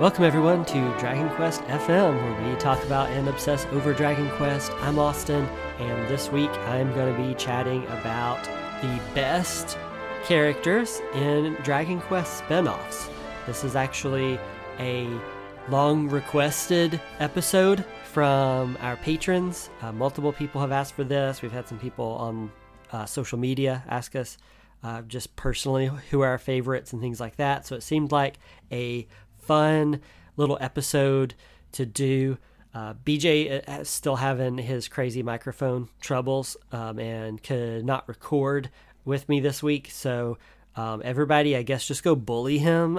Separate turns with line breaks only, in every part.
Welcome everyone to Dragon Quest FM, where we talk about and obsess over Dragon Quest. I'm Austin, and this week I'm going to be chatting about the best characters in Dragon Quest spin-offs. This is actually a long requested episode from our patrons. Uh, multiple people have asked for this. We've had some people on uh, social media ask us uh, just personally who are our favorites and things like that. So it seemed like a fun little episode to do. Uh, BJ is uh, still having his crazy microphone troubles um, and could not record with me this week. So, um, everybody, I guess, just go bully him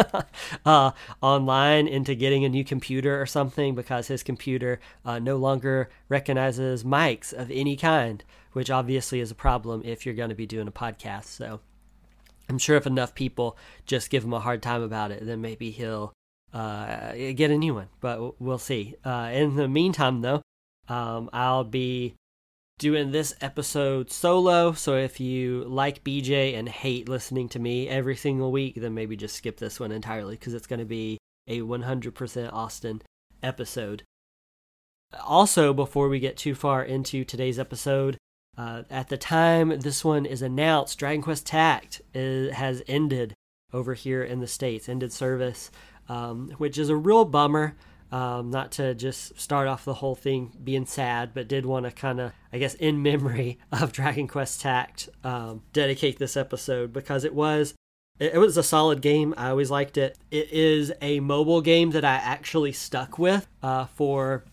uh, online into getting a new computer or something because his computer uh, no longer recognizes mics of any kind, which obviously is a problem if you're going to be doing a podcast. So, I'm sure if enough people just give him a hard time about it, then maybe he'll uh, get a new one. But we'll see. Uh, in the meantime, though, um, I'll be doing this episode solo. So if you like BJ and hate listening to me every single week, then maybe just skip this one entirely because it's going to be a 100% Austin episode. Also, before we get too far into today's episode, uh, at the time this one is announced, Dragon Quest Tact is, has ended over here in the States, ended service, um, which is a real bummer. Um, not to just start off the whole thing being sad, but did want to kind of, I guess, in memory of Dragon Quest Tact, um, dedicate this episode because it was it was a solid game. I always liked it. It is a mobile game that I actually stuck with uh, for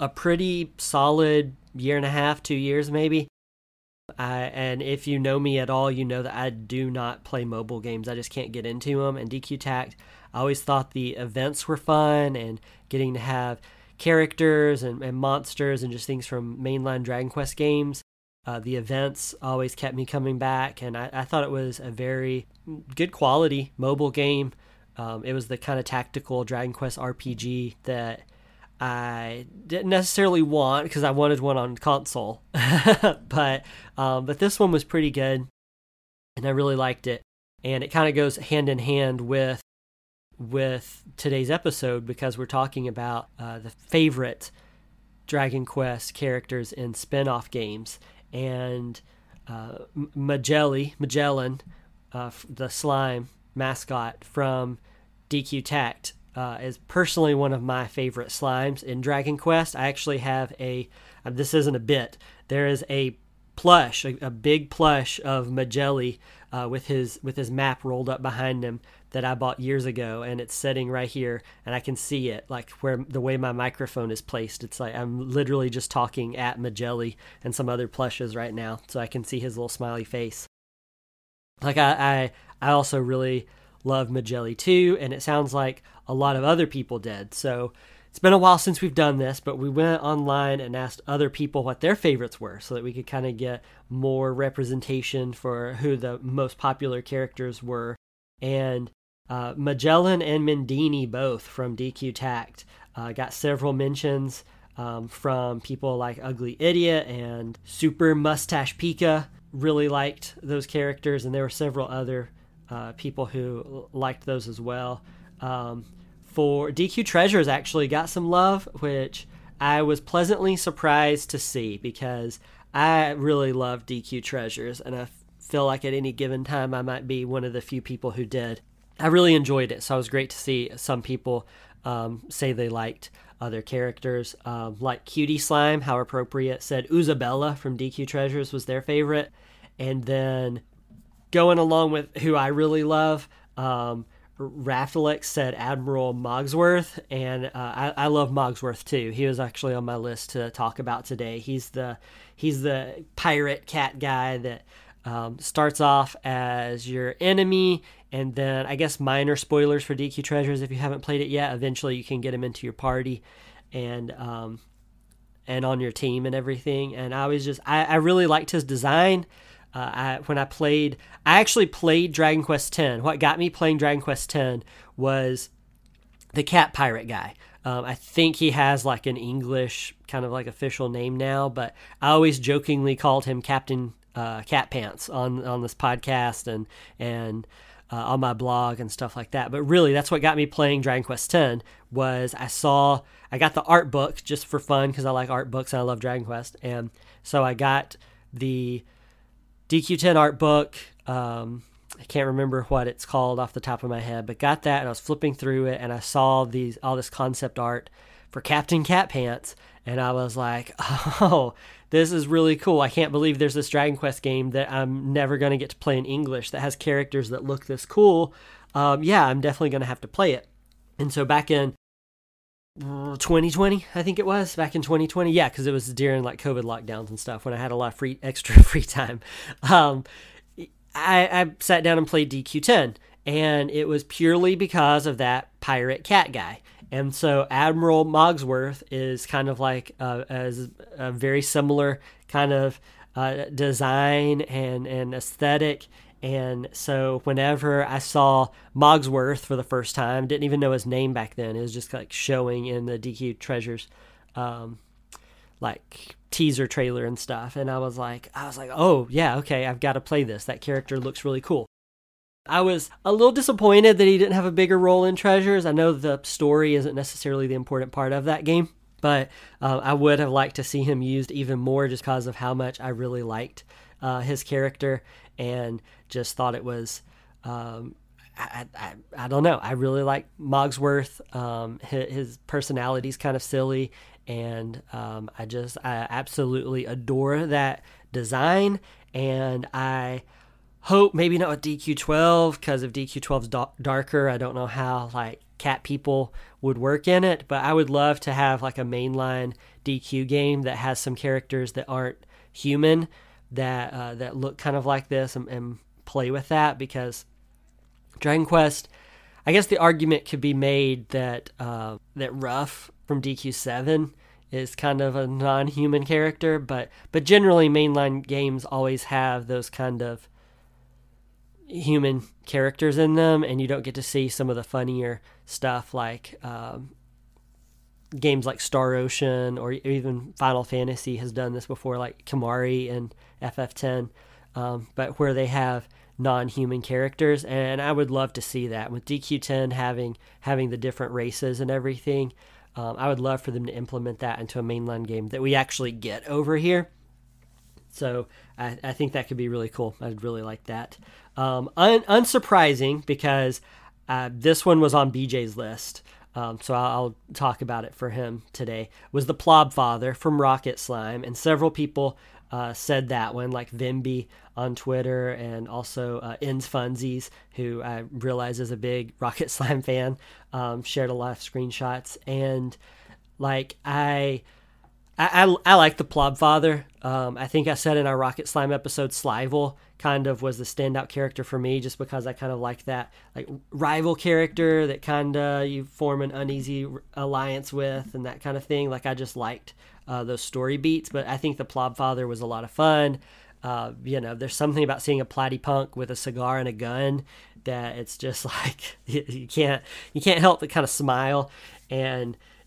a pretty solid year and a half, two years maybe. I, and if you know me at all, you know that I do not play mobile games. I just can't get into them. And DQ Tact, I always thought the events were fun and getting to have characters and, and monsters and just things from mainline Dragon Quest games. Uh, the events always kept me coming back, and I, I thought it was a very good quality mobile game. Um, it was the kind of tactical Dragon Quest RPG that I didn't necessarily want because I wanted one on console, but um, but this one was pretty good, and I really liked it. And it kind of goes hand in hand with with today's episode because we're talking about uh, the favorite Dragon Quest characters in spin-off games, and uh, Majelly, Magellan, uh, the slime mascot from DQ Tact uh, is personally one of my favorite slimes in Dragon Quest. I actually have a, uh, this isn't a bit, there is a plush, a, a big plush of Majelly uh, with his with his map rolled up behind him that I bought years ago, and it's sitting right here, and I can see it like where the way my microphone is placed. It's like I'm literally just talking at Majelly and some other plushes right now, so I can see his little smiley face. Like I, I, I also really love Majelly too, and it sounds like a lot of other people did. So it's been a while since we've done this, but we went online and asked other people what their favorites were so that we could kind of get more representation for who the most popular characters were. And uh, Majelly and Mendini, both from DQ Tact, uh, got several mentions um, from people like Ugly Idiot and Super Mustache Pika. Really liked those characters, and there were several other uh, people who liked those as well. Um, for DQ Treasures actually got some love, which I was pleasantly surprised to see because I really love DQ Treasures, and I feel like at any given time I might be one of the few people who did. I really enjoyed it, so it was great to see some people um, say they liked other characters. Um, like Cutie Slime, how appropriate, said Uzabella from DQ Treasures was their favorite. And then going along with who I really love, um, said Admiral Mogsworth, and uh, I, I, love Mogsworth too. He was actually on my list to talk about today. He's the he's the pirate cat guy that um, starts off as your enemy, and then I guess minor spoilers for DQ Treasures if you haven't played it yet. Eventually, you can get him into your party, and um, and on your team and everything. And I was just I, I really liked his design. Uh, I, when I played, I actually played Dragon Quest X. What got me playing Dragon Quest X was the cat pirate guy. Um, I think he has like an English kind of like official name now, but I always jokingly called him Captain uh, Cat Pants on on this podcast and and uh, on my blog and stuff like that. But really, that's what got me playing Dragon Quest X. Was I saw I got the art book just for fun because I like art books and I love Dragon Quest, and so I got the DQ10 art book. Um, I can't remember what it's called off the top of my head, but got that and I was flipping through it and I saw these all this concept art for Captain Cat Pants and I was like, "Oh, this is really cool. I can't believe there's this Dragon Quest game that I'm never going to get to play in English that has characters that look this cool. Um, yeah, I'm definitely going to have to play it." And so back in 2020 i think it was back in 2020 yeah because it was during like covid lockdowns and stuff when i had a lot of free extra free time. Um, I, I sat down and played dq10 and it was purely because of that pirate cat guy. And so admiral mogsworth is kind of like uh, as a very similar kind of uh, design and, and aesthetic and so whenever I saw Mogsworth for the first time, didn't even know his name back then. It was just like showing in the DQ Treasures, um, like teaser trailer and stuff. And I was like, I was like, oh yeah, okay, I've got to play this. That character looks really cool. I was a little disappointed that he didn't have a bigger role in Treasures. I know the story isn't necessarily the important part of that game, but uh, I would have liked to see him used even more just because of how much I really liked uh, his character and just thought it was. Um, I, I, I, don't know. I really like Mogsworth. Um, his, his personality is kind of silly, and um, I just I absolutely adore that design. And I hope maybe not with DQ12 because if DQ12 is da- darker, I don't know how like cat people would work in it. But I would love to have like a mainline DQ game that has some characters that aren't human that uh, that look kind of like this and, and play with that because Dragon Quest. I guess the argument could be made that uh, that Ruff from DQ7 is kind of a non-human character, but but generally mainline games always have those kind of human characters in them, and you don't get to see some of the funnier stuff like um, games like Star Ocean or even Final Fantasy has done this before, like Kimahri and FF10, um, but where they have non-human characters, and I would love to see that with DQ10 having having the different races and everything. Um, I would love for them to implement that into a mainline game that we actually get over here. So I, I think that could be really cool. I'd really like that. Um, un- unsurprising because uh, this one was on BJ's list. Um, so I'll, I'll, talk about it for him today. Was the Plob Father from Rocket Slime, and several people uh, said that one, like Vimby on Twitter, and also uh, Ins Funsies, who I realize is a big Rocket Slime fan, um, shared a lot of screenshots, and like I. I, I, I like the Plob Father. Um, I think I said in our Rocket Slime episode, Slivel kind of was the standout character for me just because I kind of like that like rival character that kind of you form an uneasy alliance with and that kind of thing. Like I just liked uh, those story beats, but I think the Plob Father was a lot of fun. Uh, you know, there's something about seeing a platypunk with a cigar and a gun that it's just like you can't you can't help but kind of smile and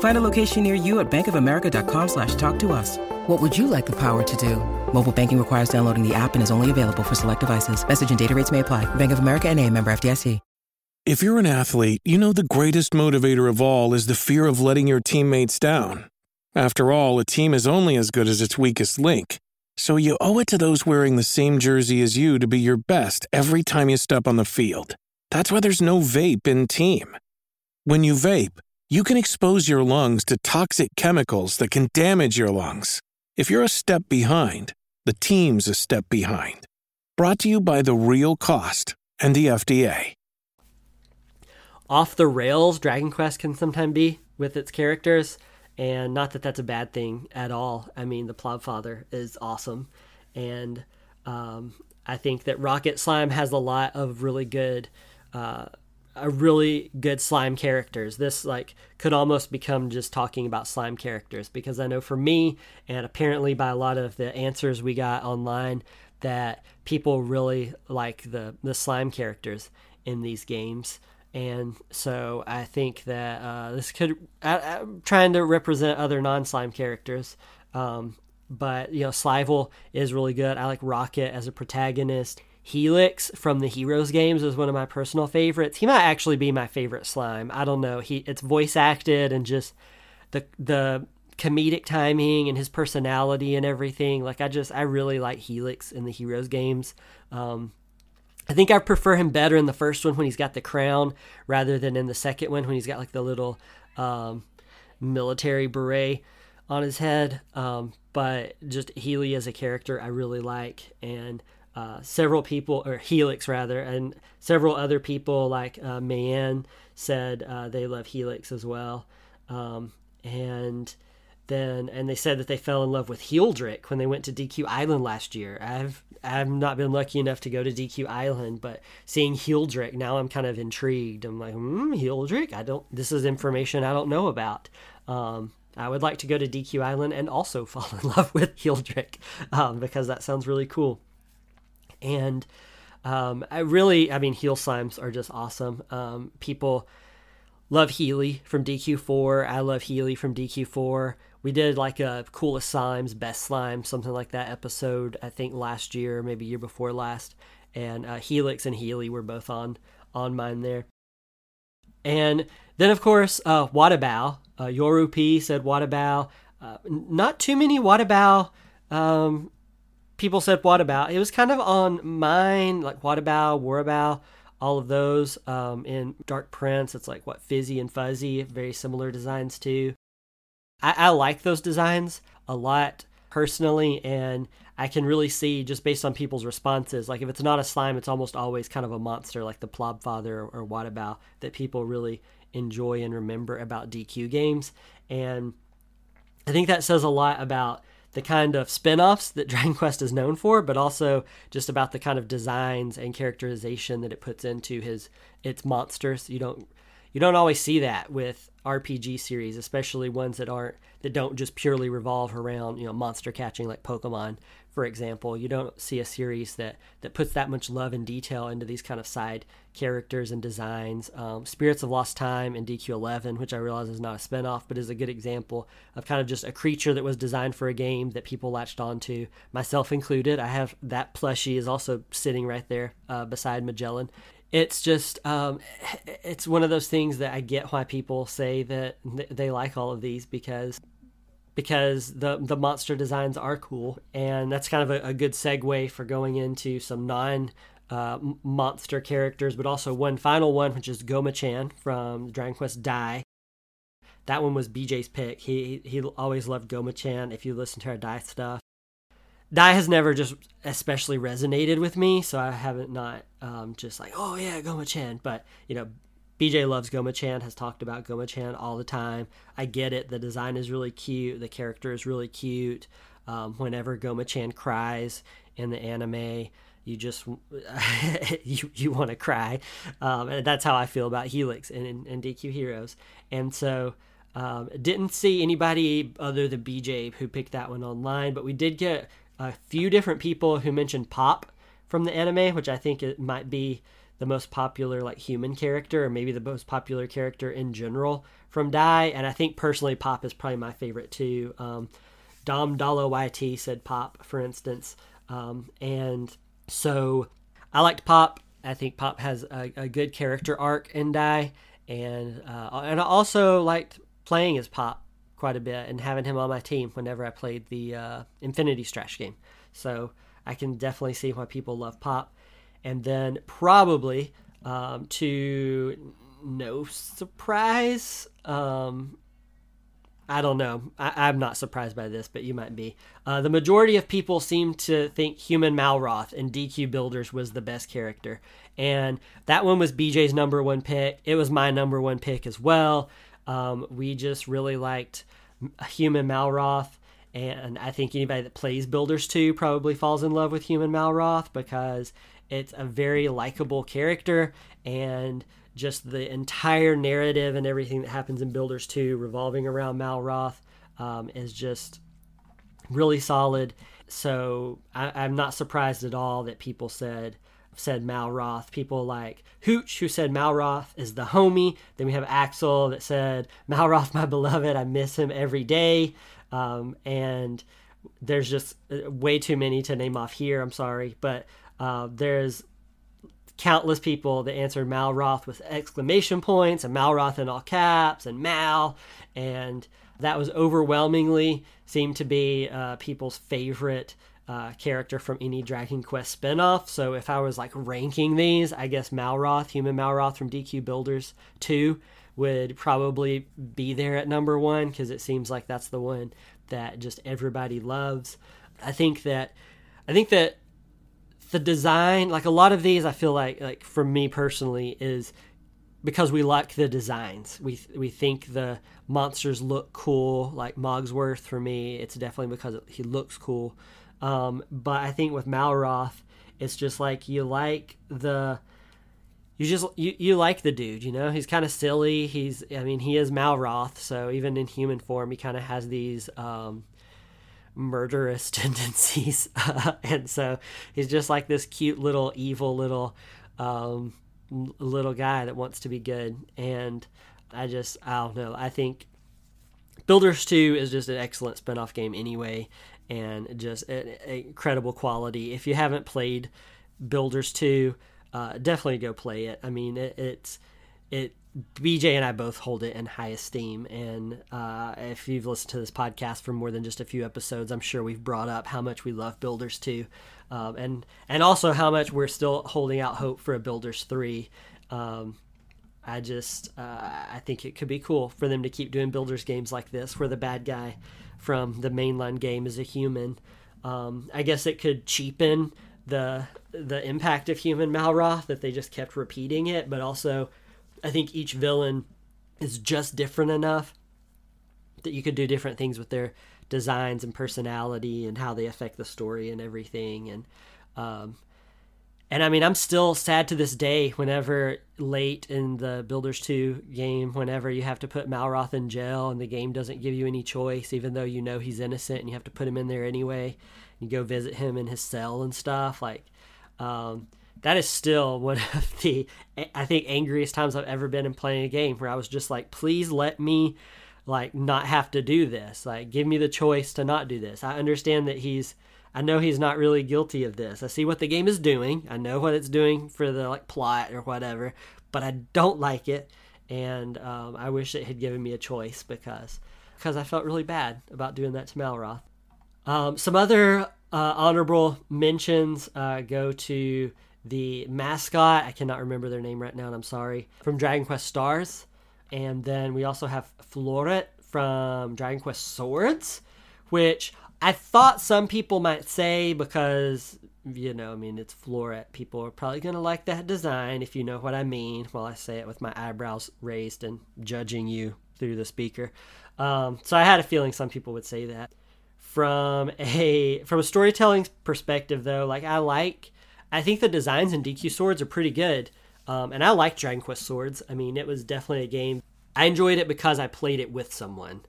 Find a location near you at bankofamerica.com slash talk to us. What would you like the power to do? Mobile banking requires downloading the app and is only available for select devices. Message and data rates may apply. Bank of America and a member FDIC.
If you're an athlete, you know the greatest motivator of all is the fear of letting your teammates down. After all, a team is only as good as its weakest link. So you owe it to those wearing the same jersey as you to be your best every time you step on the field. That's why there's no vape in team. When you vape, you can expose your lungs to toxic chemicals that can damage your lungs. If you're a step behind, the team's a step behind. Brought to you by The Real Cost and the FDA.
Off the rails, Dragon Quest can sometimes be with its characters and not that that's a bad thing at all. I mean, the Plobfather is awesome, and um, I think that Rocket Slime has a lot of really good, uh, a really good slime characters. This like could almost become just talking about slime characters because I know for me, and apparently by a lot of the answers we got online, that people really like the the slime characters in these games and so I think that uh, this could I, am trying to represent other non-slime characters, um, but you know Slivel is really good. I like Rocket as a protagonist. Healix from the Heroes games is one of my personal favorites. He might actually be my favorite slime. I don't know. He it's voice acted and just the the comedic timing and his personality and everything. Like I just I really like Healix in the Heroes games. Um, I think I prefer him better in the first one when he's got the crown rather than in the second one when he's got like the little um, military beret on his head. Um, but just Healy as a character, I really like, and uh, several people, or Healix rather, and several other people like uh, Mayan said uh, they love Healix as well. Um, and then, and they said that they fell in love with Healdrick when they went to DQ Island last year. I've I've not been lucky enough to go to DQ Island, but seeing Healdrick now, I'm kind of intrigued. I'm like, hmm. I don't. This is information I don't know about. Um, I would like to go to DQ Island and also fall in love with Healdrick um, because that sounds really cool. And um, I really, I mean, heel slimes are just awesome. Um, people love Healy from DQ4. I love Healy from DQ4 we did like a coolest slimes, best slime, something like that episode. I think last year, maybe year before last, and uh, Healix and Healy were both on on mine there. And then of course, uh, Wadabow. Uh, Yoru P said Wadabow. Uh, not too many Wadabow. Um, people said what about. It was kind of on mine, like Wadabow, Warabow, all of those. Um, in Dark Prince, it's like what Fizzy and Fuzzy, very similar designs too. I, I like those designs a lot personally, and I can really see just based on people's responses. Like if it's not a slime, it's almost always kind of a monster, like the Plobfather or, or Wadabow, that people really enjoy and remember about DQ games. And I think that says a lot about the kind of spin-offs that Dragon Quest is known for, but also just about the kind of designs and characterization that it puts into his its monsters. You don't you don't always see that with RPG series, especially ones that aren't that don't just purely revolve around you know monster catching like Pokemon, for example. You don't see a series that that puts that much love and detail into these kind of side characters and designs. Um, Spirits of Lost Time and DQ11, which I realize is not a spinoff, but is a good example of kind of just a creature that was designed for a game that people latched onto, myself included. I have that plushie is also sitting right there uh, beside Majelly it's just um, it's one of those things that I get why people say that they like all of these because because the the monster designs are cool and that's kind of a, a good segue for going into some non uh, monster characters, but also one final one, which is Goma-chan from Dragon Quest Dai. That one was BJ's pick. He he always loved Goma-chan. If you listen to our Dai stuff, Dai has never just especially resonated with me, so I haven't not um, just like, oh yeah, Goma Chan. But you know, BJ loves Goma Chan, has talked about Goma Chan all the time. I get it. The design is really cute. The character is really cute. Um, whenever Goma Chan cries in the anime, you just you you want to cry, um, and that's how I feel about Healix and, and, and DQ Heroes. And so um, didn't see anybody other than BJ who picked that one online, but we did get a few different people who mentioned Pop from the anime, which I think it might be the most popular like human character or maybe the most popular character in general from Dai. And I think personally Pop is probably my favorite too. Um, Dom Dalo YT said Pop, for instance. Um, and so I liked Pop. I think Pop has a, a good character arc in Dai. And, uh, and I also liked playing as Pop quite a bit and having him on my team whenever I played the uh, Infinity Strash game. So I can definitely see why people love Pop. And then probably um, to no surprise, um, I don't know. I, am not surprised by this, but you might be. Uh, the majority of people seem to think Human Malroth in DQ Builders was the best character. And that one was BJ's number one pick. It was my number one pick as well. Um, we just really liked Human Malroth. And I think anybody that plays Builders 2 probably falls in love with Human Malroth because it's a very likable character and just the entire narrative and everything that happens in Builders 2 revolving around Malroth um, is just really solid. So I, am not surprised at all that people said said Malroth. People like Hooch who said Malroth is the homie. Then we have Axel that said Malroth, my beloved. I miss him every day. Um, and there's just uh, way too many to name off here. I'm sorry, but uh, there's countless people that answered Malroth with exclamation points and Malroth in all caps and Mal, and that was overwhelmingly seemed to be uh, people's favorite uh, character from any Dragon Quest spinoff. So if I was like ranking these, I guess Malroth, Human Malroth from DQ Builders 2, would probably be there at number one because it seems like that's the one that just everybody loves. I think that I think that the design, like a lot of these, I feel like like for me personally is because we like the designs. We we think the monsters look cool. Like Mogsworth for me, it's definitely because he looks cool. Um, but I think with Malroth, it's just like you like the you just you, you like the dude you know he's kind of silly he's i mean he is malroth so even in human form he kind of has these um, murderous tendencies and so he's just like this cute little evil little um, little guy that wants to be good and i just i don't know i think builders 2 is just an excellent spin-off game anyway and just incredible quality if you haven't played builders 2 uh, definitely go play it. I mean, it, it's it. BJ and I both hold it in high esteem, and uh, if you've listened to this podcast for more than just a few episodes, I'm sure we've brought up how much we love Builders 2, um, and and also how much we're still holding out hope for a Builders 3. Um, I just uh, I think it could be cool for them to keep doing Builders games like this, where the bad guy from the mainline game is a human. Um, I guess it could cheapen the the impact of human Malroth that they just kept repeating it, but also I think each villain is just different enough that you could do different things with their designs and personality and how they affect the story and everything. And um, and I mean I'm still sad to this day whenever late in the Builders 2 game whenever you have to put Malroth in jail and the game doesn't give you any choice even though you know he's innocent and you have to put him in there anyway you go visit him in his cell and stuff like um, that is still one of the I think angriest times I've ever been in playing a game where I was just like, please let me like not have to do this. Like give me the choice to not do this. I understand that he's I know he's not really guilty of this. I see what the game is doing. I know what it's doing for the like plot or whatever, but I don't like it, and um, I wish it had given me a choice because because I felt really bad about doing that to Malroth. Um, some other uh, honorable mentions uh, go to the mascot. I cannot remember their name right now, and I'm sorry. From Dragon Quest Stars. And then we also have Fleurette from Dragon Quest Swords, which I thought some people might say because, you know, I mean, it's Fleurette. People are probably to like that design, if you know what I mean, while I say it with my eyebrows raised and judging you through the speaker. Um, so I had a feeling some people would say that from a from a storytelling perspective though like i like i think the designs in dq swords are pretty good um, and i like dragon quest swords i mean it was definitely a game i enjoyed it because i played it with someone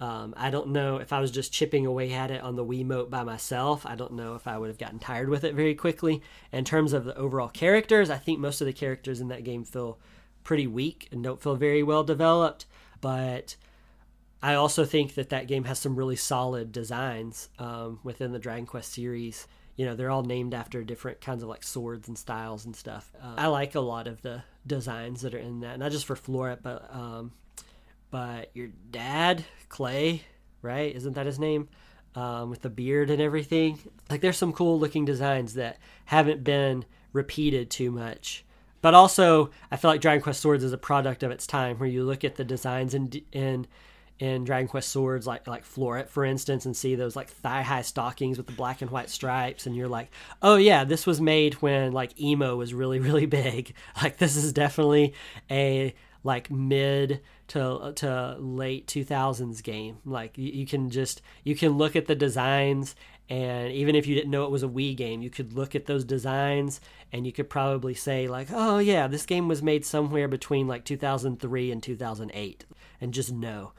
Um, I don't know if I was just chipping away at it on the Wiimote by myself. I don't know if I would have gotten tired with it very quickly. In terms of the overall characters, I think most of the characters in that game feel pretty weak and don't feel very well developed. But I also think that that game has some really solid designs um, within the Dragon Quest series. You know, they're all named after different kinds of like swords and styles and stuff. Uh, I like a lot of the designs that are in that, not just for Fleurette, but um, but your dad, Clay, right? Isn't that his name? Um, with the beard and everything. Like, there's some cool looking designs that haven't been repeated too much. But also, I feel like Dragon Quest Swords is a product of its time, where you look at the designs in in in Dragon Quest Swords, like like Fleurette, for instance, and see those like thigh high stockings with the black and white stripes, and you're like, oh yeah, this was made when like emo was really really big. Like this is definitely a like mid to to late 2000s game. Like you, you can just you can look at the designs and even if you didn't know it was a Wii game, you could look at those designs and you could probably say like, "Oh yeah, this game was made somewhere between like 2003 and 2008." And just know.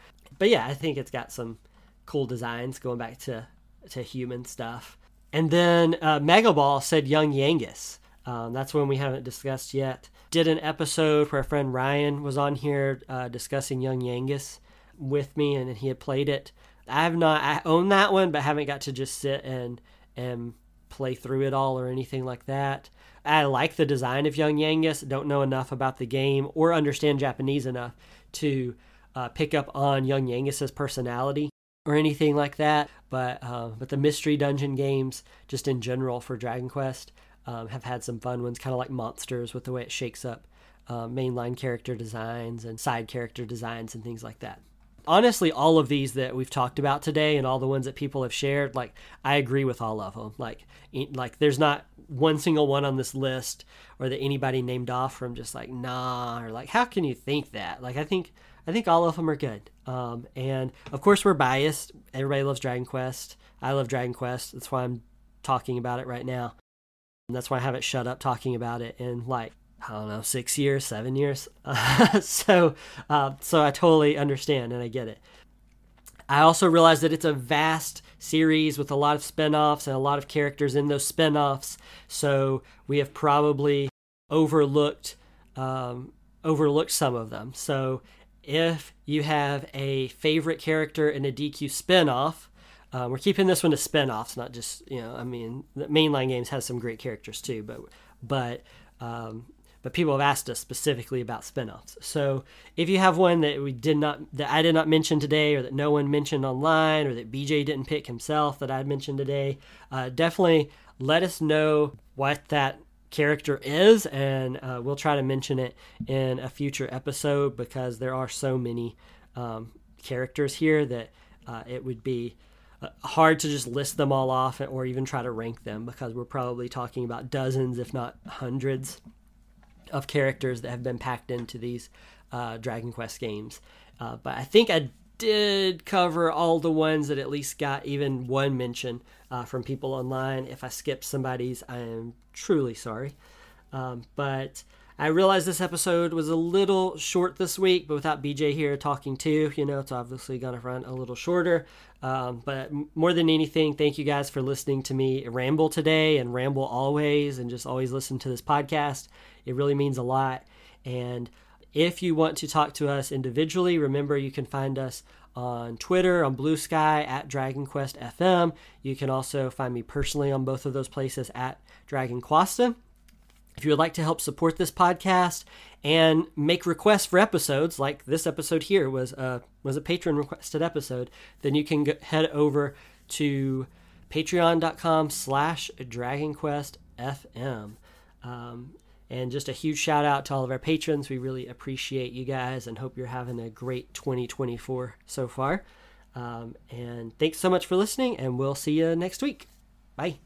But yeah, I think it's got some cool designs going back to to human stuff. And then uh, Megaball said Young Yangus. Um, that's one we haven't discussed yet. Did an episode where our friend Ryan was on here uh, discussing Young Yangus with me, and he had played it. I have not. I own that one, but haven't got to just sit and and play through it all or anything like that. I like the design of Young Yangus. Don't know enough about the game or understand Japanese enough to uh, pick up on Young Yangus's personality or anything like that. But uh, but the mystery dungeon games, just in general for Dragon Quest, um, have had some fun ones, kind of like Monsters, with the way it shakes up uh, mainline character designs and side character designs and things like that. Honestly, all of these that we've talked about today and all the ones that people have shared, like I agree with all of them. Like, like there's not one single one on this list or that anybody named off from just like nah or like how can you think that? Like I think I think all of them are good. Um, and of course we're biased. Everybody loves Dragon Quest. I love Dragon Quest. That's why I'm talking about it right now. And that's why I haven't shut up talking about it in like I don't know six years, seven years. So uh, so I totally understand and I get it. I also realize that it's a vast series with a lot of spin-offs and a lot of characters in those spin-offs. So we have probably overlooked um, overlooked some of them. So if you have a favorite character in a DQ spin-off, um, we're keeping this one to spin-offs, not just you know. I mean, the mainline games has some great characters too, but but um, but people have asked us specifically about spin-offs. So if you have one that we did not that I did not mention today, or that no one mentioned online, or that BJ didn't pick himself that I mentioned today, uh, definitely let us know what that character is, and uh, we'll try to mention it in a future episode because there are so many um, characters here that uh, it would be uh, hard to just list them all off or even try to rank them because we're probably talking about dozens, if not hundreds, of characters that have been packed into these uh, Dragon Quest games. Uh, but I think I did cover all the ones that at least got even one mention uh, from people online. If I skipped somebody's, I am truly sorry. Um, but I realized this episode was a little short this week, but without BJ here talking too, you know, it's obviously going to run a little shorter. Um, but more than anything, thank you guys for listening to me ramble today and ramble always and just always listen to this podcast. It really means a lot. And if you want to talk to us individually, remember you can find us on Twitter, on Bluesky, at Dragon Quest FM. You can also find me personally on both of those places at Dragon Quasta. If you would like to help support this podcast and make requests for episodes, like this episode here was a was a patron requested episode, then you can head over to patreon.com slash dragonquestfm. Um, and just a huge shout out to all of our patrons. We really appreciate you guys and hope you're having a great 2024 so far. Um, and thanks so much for listening, and we'll see you next week. Bye.